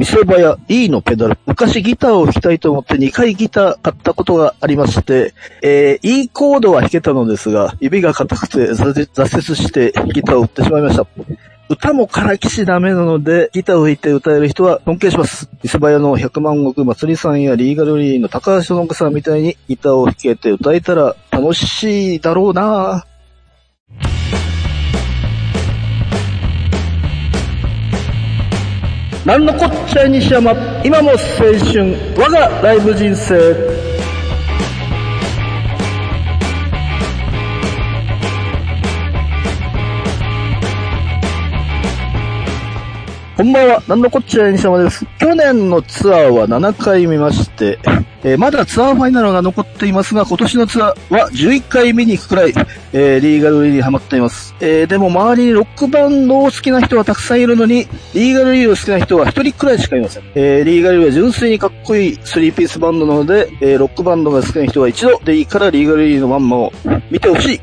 店場や E のペダル。昔ギターを弾きたいと思って2回ギター買ったことがありまして、えー、E コードは弾けたのですが、指が硬くて挫折してギターを売ってしまいました。歌もからきしダメなので、ギターを弾いて歌える人は尊敬します。店場屋の百万石祭りさんやリーガルリーの高橋の子さんみたいにギターを弾けて歌えたら楽しいだろうなぁなんのこっちゃい西山、今も青春、我がライブ人生。こんばんは、なんのこっちゃい西山です。去年のツアーは7回見まして、えーまだツアーファイナルが残っていますが、今年のツアーは11回見に行くくらい、えーリーガルリーにハマっています。えーでも周りにロックバンドを好きな人はたくさんいるのに、リーガルリーを好きな人は一人くらいしかいません。えーリーガルリーは純粋にかっこいいスリーピースバンドなので、えーロックバンドが好きな人は一度でいいからリーガルリーのまんまを見てほしい。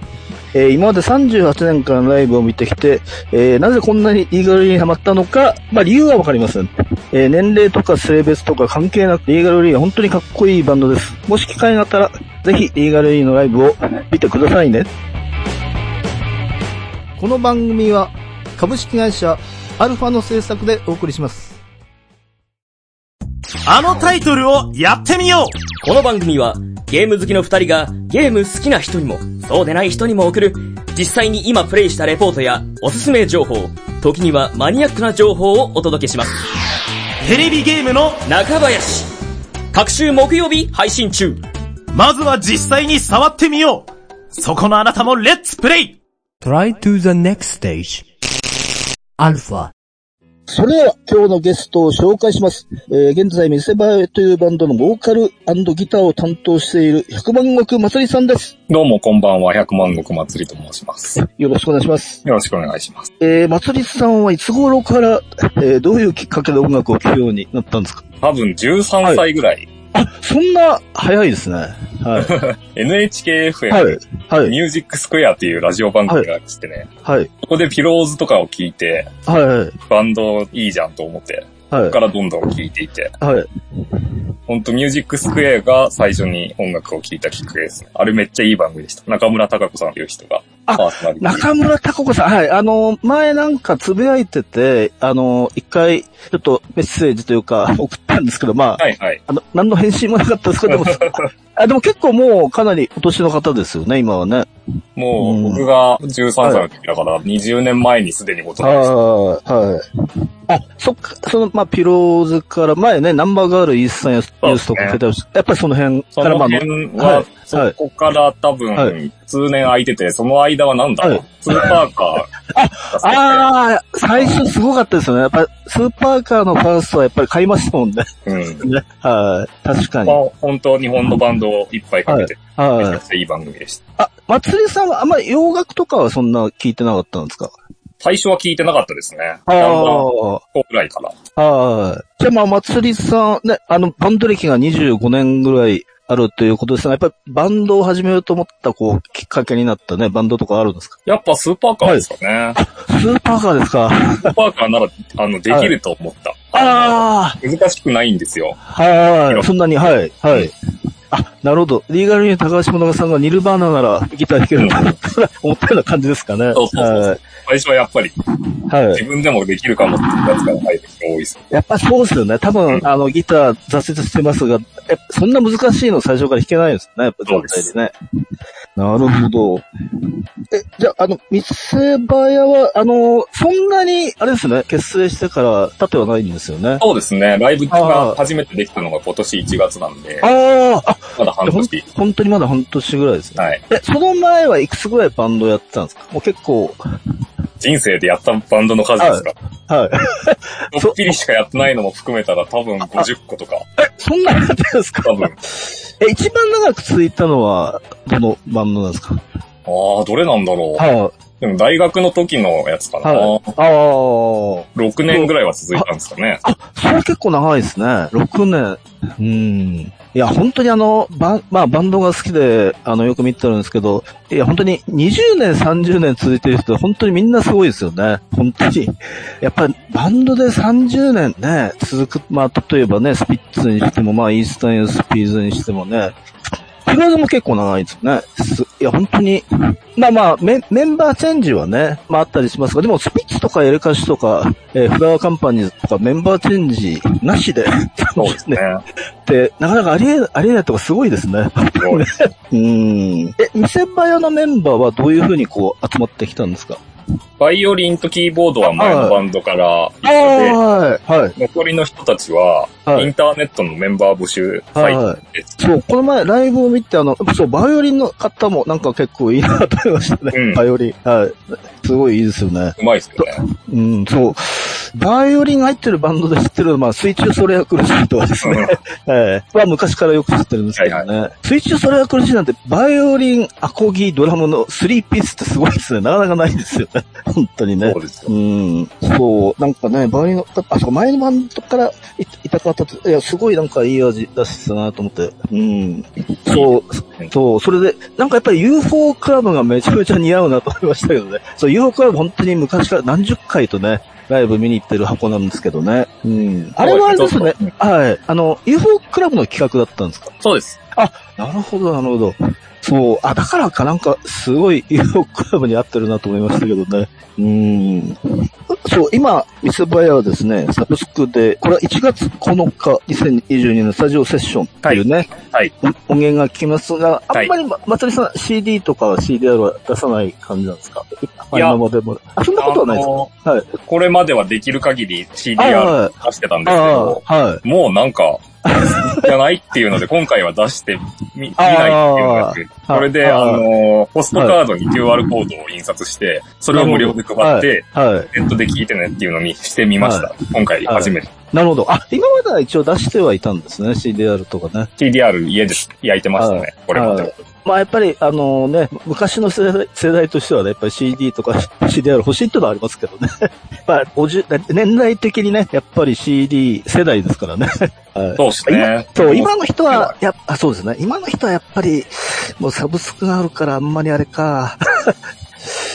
えー今まで38年間ライブを見てきて、えーなぜこんなにリーガルリーにハマったのか、まあ理由はわかりません。えー年齢とか性別とか関係なく、リーガルリーは本当にかっこいいバンドです。もし機会があったら、ぜひリーガルリーのライブを見てくださいね。この番組は、株式会社アルファの制作でお送りします。あのタイトルをやってみようこの番組はゲーム好きの二人がゲーム好きな人にもそうでない人にも送る実際に今プレイしたレポートやおすすめ情報、時にはマニアックな情報をお届けします。テレビゲームの、中林各週木曜日配信中まずは実際に触ってみようそこのあなたもレッツプレイ Try to the next stage. Alpha. それでは今日のゲストを紹介します。えー現在、見せ場というバンドのボーカルギターを担当している百万石祭りさんです。どうもこんばんは、百万石祭りと申します。よよろしくお願いします。ろしくお願いします。えー、祭りさんはいつ頃から、えーどういうきっかけで音楽を聴くようになったんですか？多分13歳ぐらい、あ、そんな早いですね。はい。NHKFM、はい。はい。ミュージックスクエアっていうラジオ番組がありましてね、はい。そこでピローズとかを聞いて、はい。はい。バンドいいじゃんと思って、はいそこからどんどん聞いていて、はい。ほんとミュージックスクエアが最初に音楽を聴いたきっかけですね。あれめっちゃいい番組でした。中村隆子さんっていう人が、あ中村孝子さん、はい。あの、前なんかつぶやいてて、あの、一回、ちょっとメッセージというか、送ったんですけど、まあ、はいはい。あの、何の返信もなかったですけど、でも、あでも結構もうかなりお年の方ですよね、今はね。もう僕が13歳の時だから、20年前にすでに大人でした。はい、はい。あ、そっか、その、まあ、ピローズから前ね、ナンバーガールイースさんやニュースとか出て。やっぱりその辺そから、まあ、の辺はいは、そこから多分、はい数年空いてて、その間はなんだろう、はいスーパーカー。ああ、最初すごかったですよね。やっぱり、スーパーカーのファーストはやっぱり買いましたもんね。うん。ね はい。確かにま。あ、本当日本のバンドをいっぱいかけて、めちはい。ゃくちゃいい番組でした。あ、松井さんはあんまり洋楽とかはそんな聞いてなかったんですか？最初は聞いてなかったですね。ああ。4くらいから。はい。じゃあまあ、祭りさん、ね、あの、バンド歴が25年ぐらいあるということですが、やっぱりバンドを始めようと思った、こう、きっかけになったね、バンドとかあるんですか？やっぱスーパーカーですかね。スーパーカーですか？スーパーカーなら、あの、できると思った。あの難しくないんですよ。あ、はい。そんなに、はい、はい。あ、なるほど。リーガルに高橋物さんがニルバーナならギター弾けるな、思ったような感じですかね。そうそうそうはい。最初はやっぱり、はい。自分でもできるかもってやつから入る人が多いです。やっぱそうですよね。多分、あの、ギター挫折してますが、え、そんな難しいの最初から弾けないですね。やっぱ状態でね。なるほど。え、じゃあ、あの、三瀬場屋は、あの、そんなに、あれですね、結成してから経ってはないんですよね？そうですね。ライブあがー初めてできたのが今年1月なんで、ああ、あ、まだ半ほん年。本当にまだ半年ぐらいですね。はい。え、その前はいくつぐらいバンドやってたんですか？もう結構、人生でやったバンドの数ですか？はい。どっきりしかやってないのも含めたら多分50個とか、え、そんなやってるんですか？多分。あ え、一番長く続いたのは、どのバンドなんですか？あ、どれなんだろう。はい。でも大学の時のやつかな。はい。ああ。6年ぐらいは続いたんですかね。あ、それ結構長いですね。6年。うん。いいや、本当にあの、バン、まあ、バンドが好きで、あの、よく見てるんですけど、いや、本当に20年、30年続いてる人、本当にみんなすごいですよね。本当に。やっぱり、バンドで30年ね、続く、まあ、例えばね、スピッツにしても、まあ、イースタンエスピーズにしてもね、フィガードも結構長いですよね。すいや、本当に。まあまあメ、メンバーチェンジはね、まああったりしますが、でもスピッツとかエレカシとか、えーフラワーカンパニーズとかメンバーチェンジなしで、そうですね。で、なかなかありえ、ありえないとかすごいですね。そうです うん。え、店早のメンバーはどういうふうにこう集まってきたんですか？バイオリンとキーボードは前のバンドから一緒はい。はい。で、残りの人たちは、はいインターネットのメンバー募集サイトです。そう、この前ライブを見て、あの、そう、バイオリンの方もなんか結構いいなと思いましたね。うんバイオリン。はい。すごいいいですよね。うまいですよね。うん、そう。バイオリンが入ってるバンドで知ってる、まあ、水中それは苦しいとはですね、ええは昔からよく知ってるんですけどね。水中それは苦しいなんて、バイオリン、アコギ、ドラムの3ピースってすごいですね。なかなかないですよね。本当にねそう。ですよ。うん。そう。なんかね、バイの方、あ、そう、前のバンドからいいた方って、いや、すごいなんかいい味出してたなと思って。うん。そう、そう、それで、なんかやっぱり UFO クラブがめちゃめちゃ似合うなと思いましたけどね。そう、UFO クラブ本当に昔から何十回とね、ライブ見に行ってる箱なんですけどね。うん。あれはあれですね。はい。あの、UFO クラブの企画だったんですか？そうです。なるほど、なるほど。そう、あ、だからかなんか、すごい UFO クラブに合ってるなと思いましたけどね。うーん。そう、今、店早はですね、サブスクで、これは1月9日、2022年スタジオセッションっていうね、はい。お音源が聞きますが、あはいんまりま、まつりさん CD とかは CDR は出さない感じなんですか？いや今までも。あ、そんなことはないですか？はい。これまではできる限りあ CDR 出してたんですけあど、あ、はい。もうなんか、じゃないっていうので、今回は出してみ、見ないっていうのがあって、れで、あの、ポストカードに QR コードを印刷して、それを無料で配って。ネットで聞いてねっていうのにしてみました。今回初めて。なるほど。あ、今までは一応出してはいたんですね、CDR とかね。TDR 家で焼いてましたはいね、これまで。まあやっぱり、あのね、昔の世代世代としてはね、やっぱり CD とか CDR 欲しいってのはありますけどね。まあ、50年代的にね、やっぱり CD 世代ですからね。はいそうですね。そう、今の人は、やっぱ、そうですね。今の人はやっぱり、もうサブスクがあるからあんまりあれか。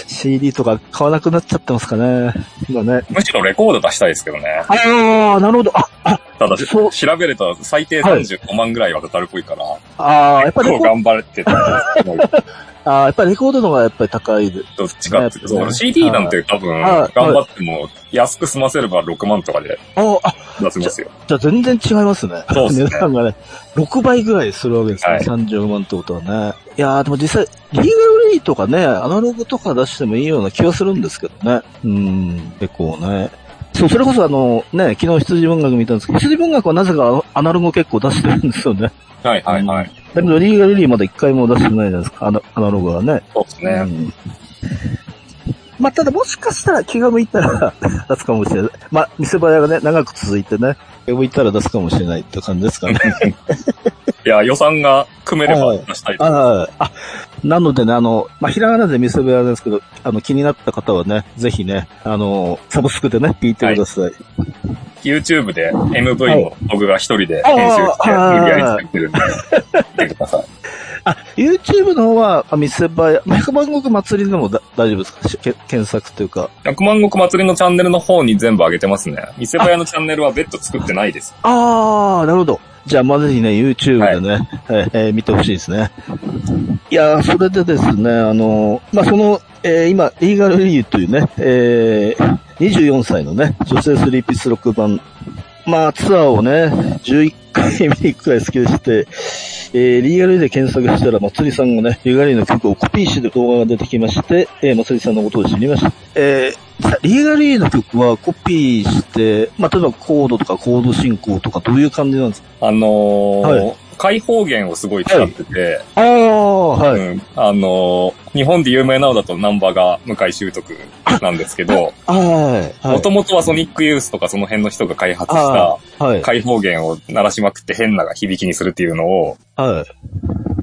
CD とか買わなくなっちゃってますかね。今ね。むしろレコード出したいですけどね。ああ、なるほど。あ、あ、ただ、そう調べると最低はい35万ぐらいはかかるっぽいから、ああ、やっぱり結構頑張ってたんですけど。ああ、やっぱりレコードの方がやっぱり高いで。どっちかっていうと、その CD なんて多分、はい頑張っても安く済ませれば6万とかでああ、出せますよ。じゃあ全然違いますね。そうですね値段がね。6倍ぐらいするわけですね。はい35万ってことはね。いやーでも実際、リーガルレイとかね、アナログとか出してもいいような気はするんですけどね。うん、結構ね。そう、それこそあの、ね、昨日羊文学見たんですけど、羊文学はなぜかアナログを結構出してるんですよね。はいはいはい。だけどリーガルレイまだ一回も出してないじゃないですか、アナアナログはね。そうですね。うんまあ、ただもしかしたら気が向いたら 出すかもしれない。まあ、店早がね、長く続いてね、気が向いたら出すかもしれないって感じですかね。いや、予算が組めればはい出したいと思います。はい。あ、なのでね、あの、まあ、ひらがなで店早ですけど、あの、気になった方はね、ぜひね、あの、サブスクでね、聞いてください。YouTube で MV も僕が一人ではい編集して無理やり作ってるんで、見てください。あ、YouTube の方は、あ店早、百万石祭りでもだ大丈夫ですか？検索というか。百万石祭りのチャンネルの方に全部上げてますね。店早のチャンネルは別途作ってないです。あー、なるほど。じゃあ、まずにね、YouTube でね、はいえー見てほしいですね。いやー、それでですね、あのーまあ、その、えー今、リーガルリーというね、えー24歳のね、女性スリーピースロックバンまあ、ツアーをね、11回見に行くくらい好きでして、えー、リーガルリーで検索したら、まつりさんがね、リーガルリーの曲をコピーして動画が出てきまして、えー、まつりさんのことを知りました。えー、さリーガルリーの曲はコピーして、まあ、例えばコードとかコード進行とかどういう感じなんですか？あのーは開放弦をすごい使ってて、ああ、はい。うん、あのー日本で有名なのだとナンバーが向井修徳なんですけど、はい。はいもともとはソニックユースとかその辺の人が開発しあたはい。開放弦を鳴らしまくって変な響きにするっていうのをはい。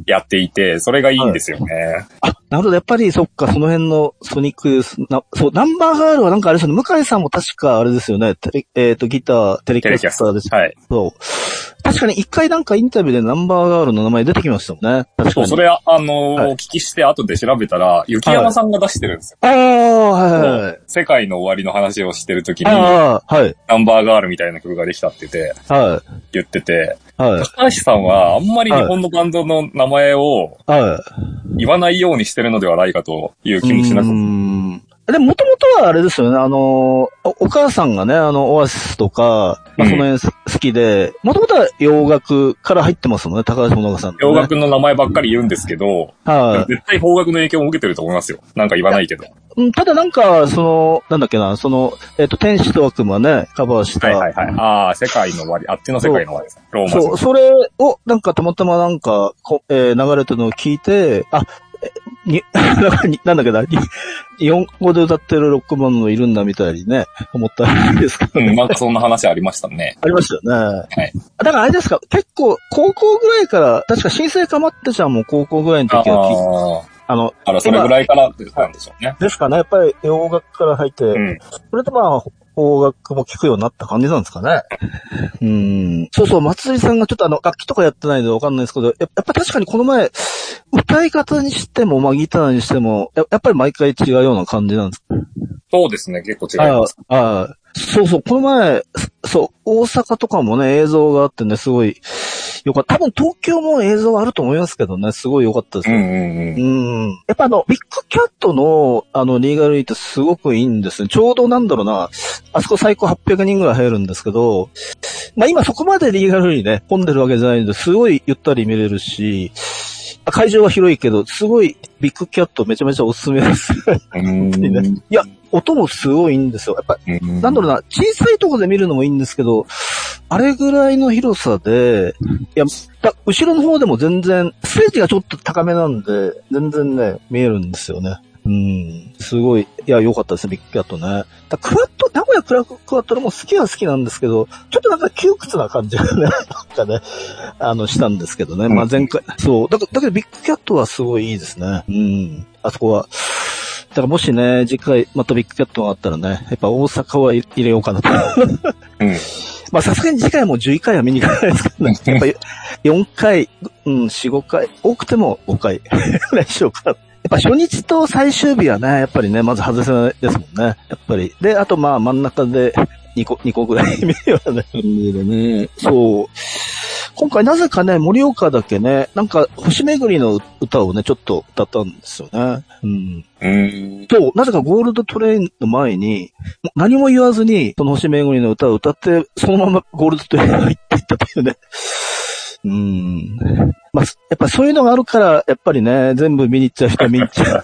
やっていて、それがいいんですよね。なるほど、やっぱりそっか、その辺のソニックス、な、そう、ナンバーガールはなんかあれですよね、向井さんも確かあれですよね、えっ、と、ギター、テレキャスターです。はい。そう。確かに一回なんかインタビューでナンバーガールの名前出てきましたもんね。確かそう、に。それ、あのーはいお聞きして後で調べたら、雪山さんが出してるんですよ。ああ、はいはいはい。世界の終わりの話をしてる時に、ああ、はい、ナンバーガールみたいな曲ができたって言って、は言ってて、い、はい、高橋さんはあんまり日本のバンドの名前をはい。言わないようにしてるのではないかという気もしなくうーも。んでも、もともとはあれですよね、あの、おお母さんがね、あの、オアシスとか、まあ、うんその辺す好きで、もともとは洋楽から入ってますもんね、高橋物香さん、ね。洋楽の名前ばっかり言うんですけど、はい、絶対邦楽の影響を受けてると思いますよ。なんか言わないけど。うんただなんか、その、なんだっけな、その、えっ、と、天使と悪魔ね、カバーした。はいはいはい。ああ、世界の終わり、あっちの世界の終わりです。ローマ字そう、それを、なんかたまたまなんか、こえー流れてるのを聞いて、あ、えに、になんだっけな、に日本語で歌ってるロックバンドもいるんだみたいにね、思ったんですけどね。うん、なんかそんな話ありましたね。ありましたよね。はい。だからあれですか、結構、高校ぐらいから、確か新生かまってちゃんも高校ぐらいのあ時はき、あ、あの、あら、それぐらいからってことなんでしょうね。ですかね、やっぱり洋楽から入って、うん。それでまあ、邦楽も聴くようになった感じなんですかね。うん。そうそう、松井さんがちょっとあの、楽器とかやってないんでわかんないですけど、ややっぱ確かにこの前、歌い方にしても、まあギターにしても、ややっぱり毎回違うような感じなんですそうですね、結構違います。ああそうそう、この前、そう、大阪とかもね、映像があってね、すごい、よかった。多分東京も映像あると思いますけどね、すごい良かったですよ。うんうん。やっぱあの、ビッグキャットの、あの、リーガルリーってすごくいいんですね。ちょうどなんだろうな、あそこ最高800人ぐらい入るんですけど、まあ今そこまでリーガルリーね、混んでるわけじゃないんで、すごいゆったり見れるし、会場は広いけど、すごいビッグキャットめちゃめちゃおすすめです。うん いや、音もすごいんですよ。やっぱうんなんだろうな、小さいとこで見るのもいいんですけど、あれぐらいの広さで、いや、だ後ろの方でも全然、ステージがちょっと高めなんで、全然ね、見えるんですよね。うん。すごい、いや、良かったですね、ビッグキャットね。だクワット、名古屋クラクワットでも好きは好きなんですけど、ちょっとなんか窮屈な感じがね、なんかね、あの、したんですけどね。まあ前回、そう。だだけどビッグキャットはすごいいいですね。うん。あそこは。だからもしね、次回またビッグキャットがあったらね、やっぱ大阪は入れようかなと。うん。まあさすがに次回も11回は見に行かないですけどね。やっぱり4回、うん、4、5回、多くても5回 ぐらいしようかな。ぱ初日と最終日はね、やっぱりね、まず外せないですもんね。やっぱり。で、あとまあ真ん中で2個、2個ぐらい見るような感じでね。そう。今回なぜかね、盛岡だけね、なんか星巡りの歌をね、ちょっと歌ったんですよね。うん。うん。と、なぜかゴールドトレインの前に、もう何も言わずに、その星巡りの歌を歌って、そのままゴールドトレインに入っていったというね。うーん。まあ、やっぱそういうのがあるから、やっぱりね、全部見に行っちゃう人は見に行っちゃ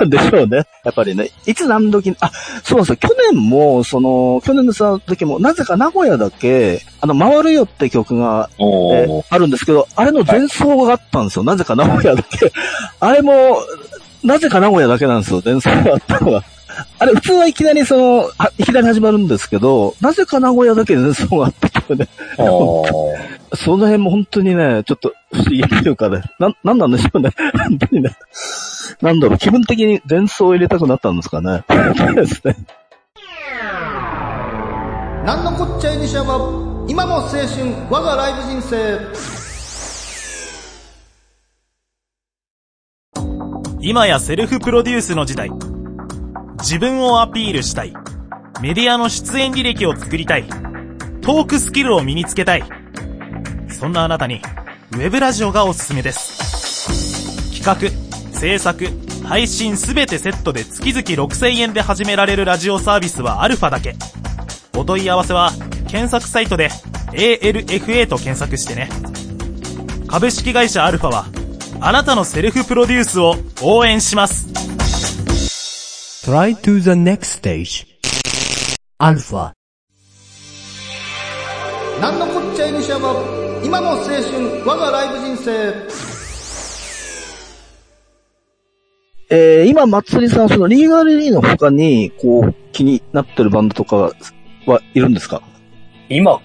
うん でしょうね。やっぱりね。いつ何時に、あ、そうなんですよ。去年も、その、去年のさ、時も、なぜか名古屋だけ、あの、回るよって曲が、えおー。あるんですけど、あれの前奏があったんですよ。なぜか名古屋だけ。あれも、なぜか名古屋だけなんですよ。前奏があったのが。あれ、普通はいきなりその、はいきなり始まるんですけど、なぜか名古屋だけ前奏があったとね。その辺も本当にね、ちょっと不思議というかね、なん、なんなんでしょうね。本当にね。なんだろう、気分的に前奏を入れたくなったんですかね。ですね。なんのこっちゃいにしゃば、今も青春、我がライブ人生。今やセルフプロデュースの時代。自分をアピールしたい。メディアの出演履歴を作りたい。トークスキルを身につけたい。そんなあなたに、ウェブラジオがおすすめです。企画、制作、配信すべてセットで月々6000円で始められるラジオサービスはアルファだけ。お問い合わせは、検索サイトで ALFA と検索してね。株式会社アルファは、あなたのセルフプロデュースを応援します。Try to the next stage. Alpha. なんのこっちゃいにしゃば、今も青春、我がライブ人生。えー、今、松りさん、そのリーガルリーの他に、こう、気になってるバンドとかはいるんですか？今か。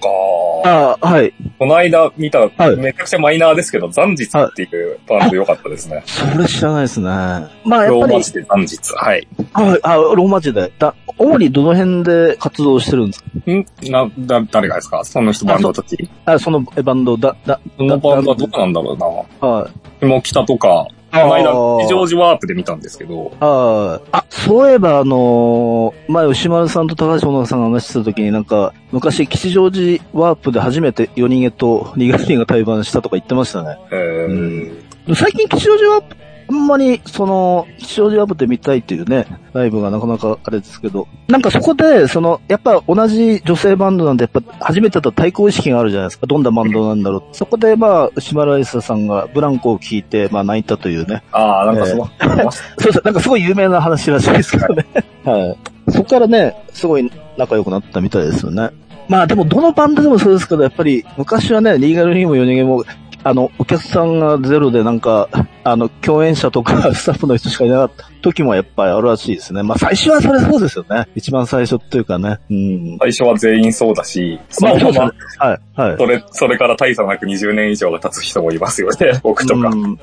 ああ、はい。この間見た、はいめちゃくちゃマイナーですけど、残日っていうバンド良かったですね。それ知らないですね。まあ、やっぱりローマ、字で残日。はい。はい、あ、ローマ字で。だ、主にどの辺で活動してるんですか？ん？な、だ、誰がですか？その人バンドたち。あ、そのえバンド、だ、だ、そのバンドはどこなんだろうな。はい。下北とか、この間非常時ワープで見たんですけど、ああ、あ、そういえばあのー前、牛丸さんと高橋小野さんが話してた時になんか、昔、吉祥寺ワープで初めて夜逃げとリガリンが対バンしたとか言ってましたね。えー。うん。最近吉祥寺ワープ、あんまり、その、吉祥寺ワープで見たいっていうね、ライブがなかなかあれですけど、なんかそこで、その、やっぱ同じ女性バンドなんで、やっぱ初めてだと対抗意識があるじゃないですか。どんなバンドなんだろう。そこで、まあ、牛丸愛沙さんがブランコを聞いて、まあ泣いたというね。ああ、なんかその、そうそう、なんかすごい有名な話らしいですけどね。はい。そこからね、すごい仲良くなったみたいですよね。まあでもどのバンドでもそうですけど、やっぱり昔はね、リーガルリーもヨネゲも、あの、お客さんがゼロでなんか、あの、共演者とか スタッフの人しかいなかった時もやっぱりあるらしいですね。まあ最初はそれそうですよね。一番最初っていうかね。うん。最初は全員そうだし、ままあそうですねま、。はい。はい。それ、それから大差なく20年以上が経つ人もいますよね、僕とか。う ん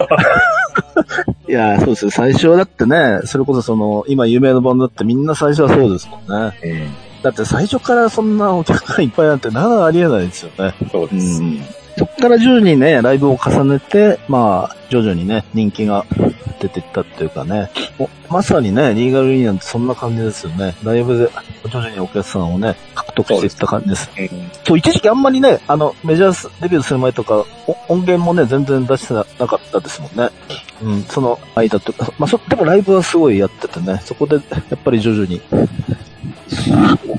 いや、そうですよ。最初はだってね、それこそその、今有名なバンドだってみんな最初はそうですもんね。うん。だって最初からそんなお客さんいっぱいなんてなかなかありえないですよね。そうです。うん。そっから徐々にね、ライブを重ねて、まあ、徐々にね、人気が出ていったっていうかね。おまさにね、リーガルリーなんてそんな感じですよね。ライブで徐々にお客さんをね、獲得していった感じです。うん。そう、一時期あんまりね、あの、メジャーデビューする前とか、お音源もね、全然出してなかったですもんね。うん、その間とか、まあ、そ、でもライブはすごいやっててね、そこで、やっぱり徐々に。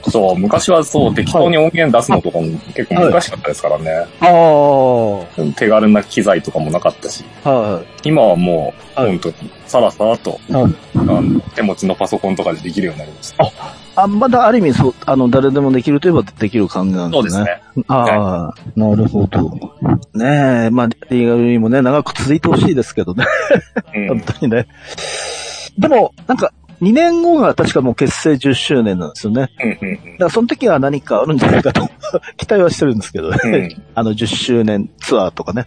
そう、昔はそう、適当に音源出すのとかも結構難しかったですからね。ああ、手軽な機材とかもなかったし、は今はもう、はい本当に、さらさらと、い。はいあの手持ちのパソコンとかでできるようになりました。あ、まだある意味、そう、あの、誰でもできるといえばできる感じなんですね。そうですね。ああ、なるほど。ねえ、まあ、リーガルリーもね、長く続いてほしいですけどね。うん 本。当にね。でも、なんか、2年後が確かもう結成10周年なんですよね。うんうんだからその時は何かあるんじゃないかと 期待はしてるんですけどね。うんうん。あの10周年ツアーとかね。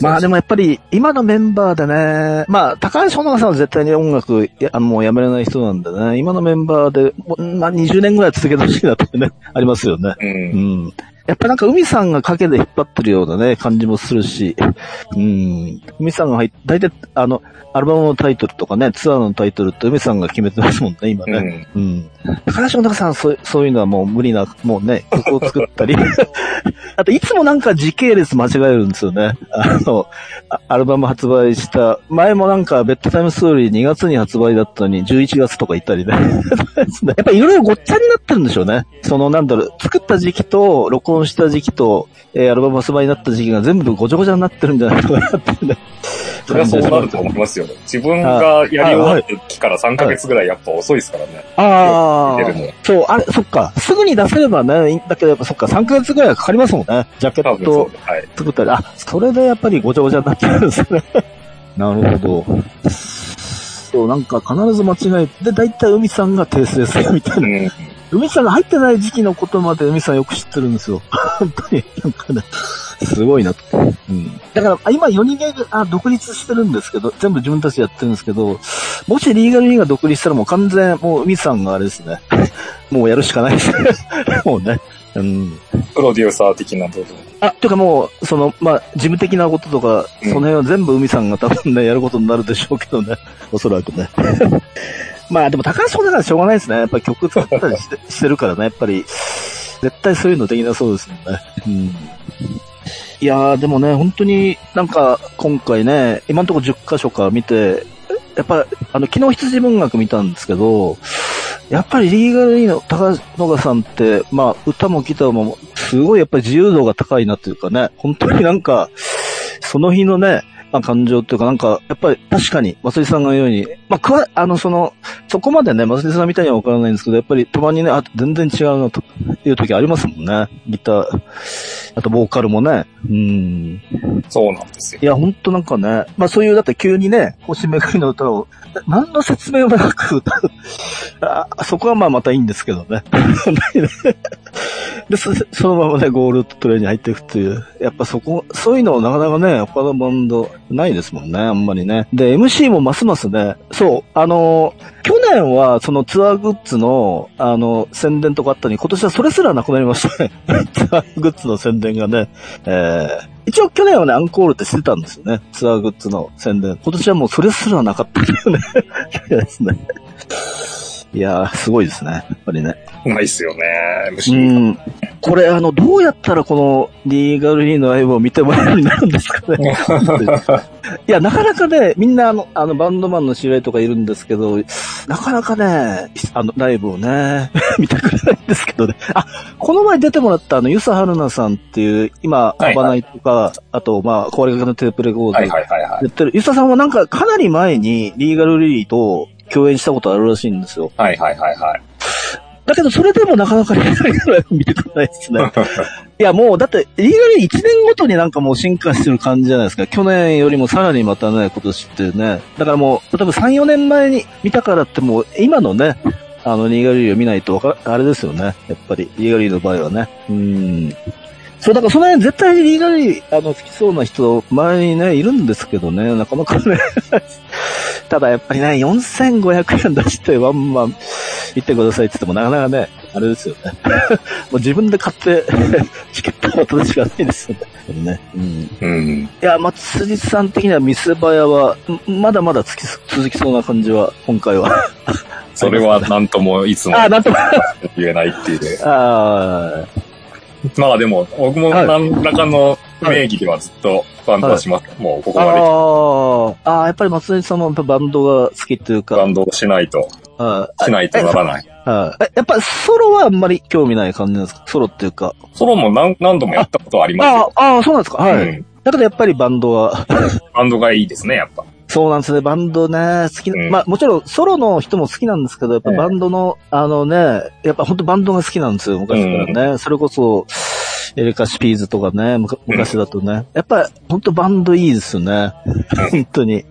まあでもやっぱり今のメンバーでね、まあ高橋穂香さんは絶対に音楽やあのもうやめれない人なんでね、今のメンバーで、まあ20年ぐらい続けてほしいなってね、ありますよね。うんうん。やっぱなんか海さんが影で引っ張ってるようなね、感じもするし、うん。海さんが入っ大体あの、アルバムのタイトルとかね、ツアーのタイトルって海さんが決めてますもんね、今うね。ん。うん。高橋本さん、そう、そういうのはもう無理な、もうね、曲を作ったり。あと、いつもなんか時系列間違えるんですよね。あの、あアルバム発売した、前もなんか、ベッドタイムストーリー2月に発売だったのに、11月とか言ったり ね。やっぱいろいろごっちゃになってるんでしょうね。その、なんだろう、作った時期と、録音した時期と、えーアルバム発売になった時期が全部ごちゃごちゃになってるんじゃないかなってね。それはそうなると思いますよ。自分がやり終わった期から3ヶ月ぐらいやっぱ遅いですからね。ああ。そう、あれ、そっか。すぐに出せればね、だけど、やっぱそっか、3ヶ月ぐらいはかかりますもんね。ジャケット。作ったり。あ、それでやっぱりごちゃごちゃになってるんですね。なるほど。そう、なんか必ず間違えて、で、大体海さんが訂正するみたいな。うん。海さんが入ってない時期のことまで海さんよく知ってるんですよ。本当に、なんかね、すごいなと。うん。だから、あ今4人があ独立してるんですけど、全部自分たちでやってるんですけど、もしリーガルリーが独立したらもう完全、もう海さんがあれですね。もうやるしかないですね。もうね。うん。プロデューサー的な部分。あ、というかもう、その、まあ、事務的なこととか、うんその辺は全部海さんが多分ね、やることになるでしょうけどね。おそらくね。まあでも高橋だからしょうがないですね。やっぱり曲作ったりして してるからね。やっぱり、絶対そういうのできなそうですもんね。うん。いやー、でもね、本当になんか今回ね、今のところ10箇所か見て、やっぱり、あの、昨日羊文学見たんですけど、やっぱりリーガルリーの高野川さんって、まあ、歌もギターも、すごいやっぱり自由度が高いなというかね、本当になんか、その日のね、まあ、感情っていうか、なんか、やっぱり確かに、まつりさんが言うように、まあ、くわ、あの、その、そこまでね、まつりさんみたいにはわからないんですけど、やっぱりたまにね、あ、全然違うなという時ありますもんね。ギター、あとボーカルもね。うん。そうなんですよ。いや、ほんとなんかね、まあそういう、だって急にね、星めぐりの歌を、な何の説明もなく歌う。あそこはまあまたいいんですけどね。で、そ そのままね、ゴールドトレイに入っていくっていう。やっぱそこ、そういうのをなかなかね、他のバンドないですもんね、あんまりね。で、MC もますますね、そう、あの去年はそのツアーグッズの、あの、宣伝とかあったのに、今年はそれすらなくなりましたね。ツアーグッズの宣伝がね。えー、一応去年はね、アンコールってしてたんですよね。ツアーグッズの宣伝。今年はもうそれすらなかったっていうね。ですね。いやー、すごいですね。やっぱりね。うまいっすよね、う MC。ん。これ、あの、どうやったらこのリーガルリーのライブを見てもらえるようになるんですかね。いや、なかなかね、みんなあの、あの、バンドマンの知り合いとかいるんですけど、なかなかね、あの、ライブをね、見てくれないんですけどね。あ、この前出てもらったあの、ユサハルナさんっていう、今、はいはいアバナイとか、あと、まあ、壊れかけのテープレコードはいはいはいはい。やってる、ユサさんはなんかかなり前にリーガルリーと共演したことあるらしいんですよ。はいはいはいはい。だけど、それでもなかなかリーガルリーのライブ見てくれないですね。いや、もう、だって、リーガル1年ごとになんかもう進化してる感じじゃないですか。去年よりもさらにまたね、今年ってね。だからもう、例えば3、4年前に見たからってもう、今のね、あの、リーガルリーを見ないとわか、あれですよね。やっぱり、リーガルリーの場合はね。うん。そう、だからその辺絶対にリーガー、あの、好きそうな人、周りにね、いるんですけどね、なかなかね。ただやっぱりね、4500円出してワンマン行ってくださいって言ってもなかなかね、あれですよね。もう自分で買って、チケットを渡すしかないですよね。うん。うん。いや、松辻さん的には見せ場屋は、んまだまだつき続きそうな感じは、今回は。それはなんともいつもあ、なんとか。言えないっていう。あ まあでも、僕もはい何らかの名義ではずっとバンドはします。もうここあ。までああ。ああ、やっぱり松辻さんもバンドが好きっていうか。バンドをしないと、はいしないとならない。はい。えやっぱソロはあんまり興味ない感じなんですか？ソロっていうか。ソロも何何度もやったことありますよ。ああ、ああ、そうなんですか？はい。うんだけどやっぱりバンドは、バンドがいいですね、やっぱ。そうなんですね。バンドね、好きな、うんまあもちろんソロの人も好きなんですけど、やっぱええバンドの、あのね、やっぱ本当バンドが好きなんですよ、昔からね。それこそ、エレカシピーズとかね、昔だとね。やっぱ本当バンドいいですよね。本当に。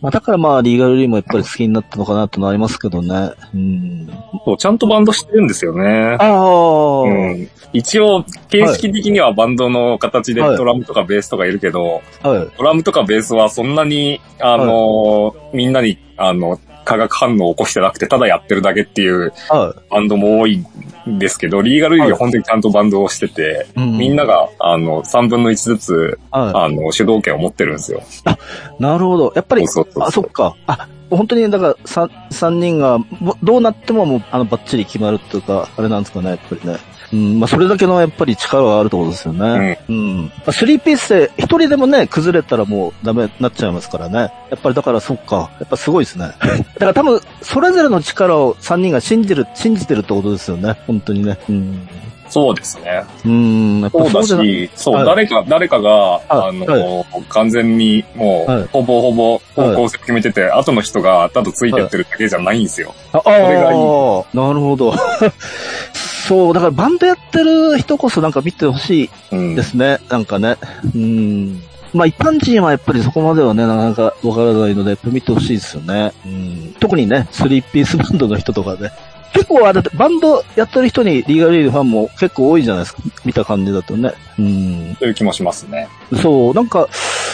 まあだからまあリーガルリーもやっぱり好きになったのかなってのはありますけどね。うん。そうちゃんとバンドしてるんですよね。ああ、うん、一応、形式的にはバンドの形ではいドラムとかベースとかいるけど、はい。ドラムとかベースはそんなに、あの、みんなに、あの、化学反応を起こしてなくて、ただやってるだけっていうはい。バンドも多いんですけど、リーガルリーは本当にちゃんとバンドをしてて、うんみんなが、あの、3分の1ずつ、はあの、主導権を持ってるんですよ。い。なるほど。やっぱり、そうそうそうあ、そっか。あ、本当に、だから、三、三人が、もどうなってももう、あの、バッチリ決まるっていうか、あれなんですかね、やっぱりね。うん、まあ、それだけの、やっぱり力はあるってことですよね。うん。まあ、スリーピースで、一人でもね、崩れたらもうダメになっちゃいますからね。やっぱり、だから、そっか。やっぱすごいですね。だから多分、それぞれの力を三人が信じる、信じてるってことですよね。本当にね。うん。そうですね。うん、やっぱそうだし、そう、はい誰か、誰かが、あはの、完全にもう、はいほぼほぼ方向性決めてて、後の人がただついてやってるだけじゃないんですよ。ああれがいいー、なるほど。そう、だからバンドやってる人こそなんか見てほしうんいですね。なんかね。うん。まあ一般人はやっぱりそこまではね、なかなかわからないので、やっぱ見てほしいですよね。うん。特にね、スリーピースバンドの人とかね。結構あれ、バンドやってる人にリーガルリーのファンも結構多いじゃないですか。見た感じだとね。うん。という気もしますね。そう、なんか、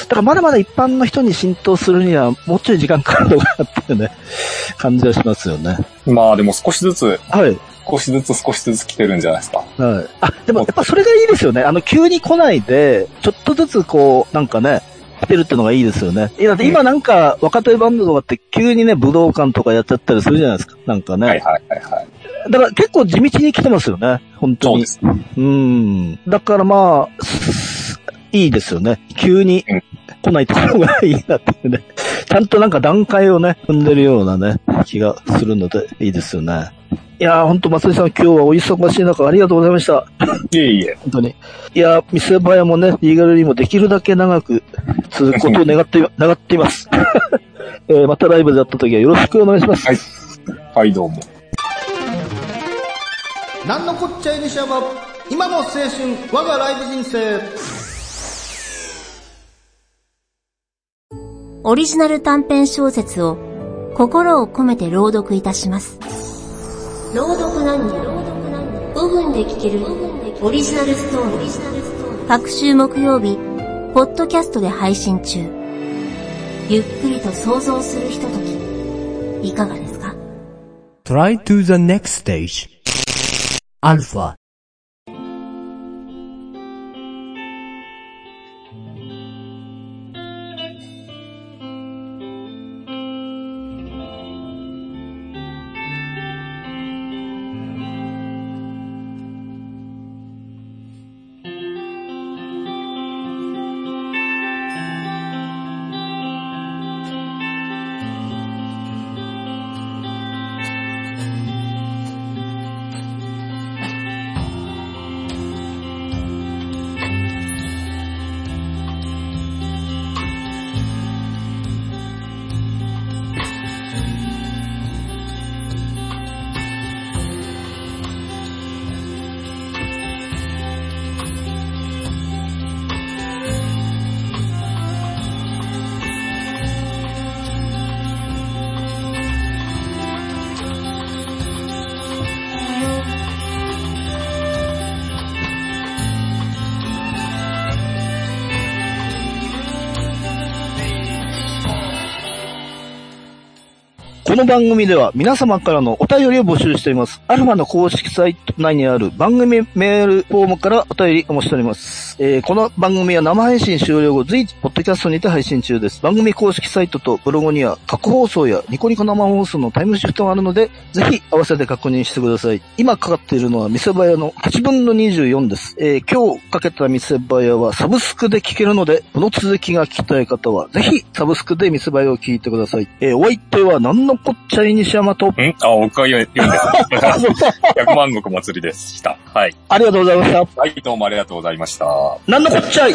だからまだまだ一般の人に浸透するにはもうちょい時間かかるのかなっていうね、感じはしますよね。まあでも少しずつ、はい。少しずつ少しずつ来てるんじゃないですか。はい。あ、でもやっぱそれがいいですよね。あの、急に来ないで、ちょっとずつこう、なんかね、来てるってのがいいですよね。いや、だって今なんか、若手バンドとかって急にね、武道館とかやっちゃったりするじゃないですか。なんかね。はいはいはいはい。だから結構地道に来てますよね。本当に。そうです。うん。だからまあ、すいいですよね。急にうん来ないところがいいなっていうね。ちゃんとなんか段階をね、踏んでるようなね、気がするので、いいですよね。いやー、ほんと、松井さん今日はお忙しい中ありがとうございました。いえいえ。本当に。いやー、店場屋もね、リーガルリーもできるだけ長く続くことを願って、願っています。えーまたライブで会った時はよろしくお願いします。はいはい、どうも。なんのこっちゃいにしゃば今の青春我がライブ人生オリジナル短編小説を心を込めて朗読いたします。朗読何人5分で聞けるオリジナルストーリー。各週木曜日、ポッドキャストで配信中。ゆっくりと想像するひととき、いかがですか？Try to the next stage. Alpha. この番組では皆様からのお便りを募集しています。アルファの公式サイト内にある番組メールフォームからお便りお待ちしております。えーこの番組は生配信終了後随時、ポッドキャストにて配信中です。番組公式サイトとブログには過去放送やニコニコ生放送のタイムシフトがあるので、ぜひ合わせて確認してください。今かかっているのは店早の8分の24です。えー今日かけた店早はサブスクで聞けるので、この続きが聞きたい方は、ぜひサブスクで店早を聞いてください。えーお相手は何のこっちゃい西山と、んあ、僕が言う言うんです。百万石祭りでした。はい。ありがとうございました。はい、どうもありがとうございました。何のこっちゃい。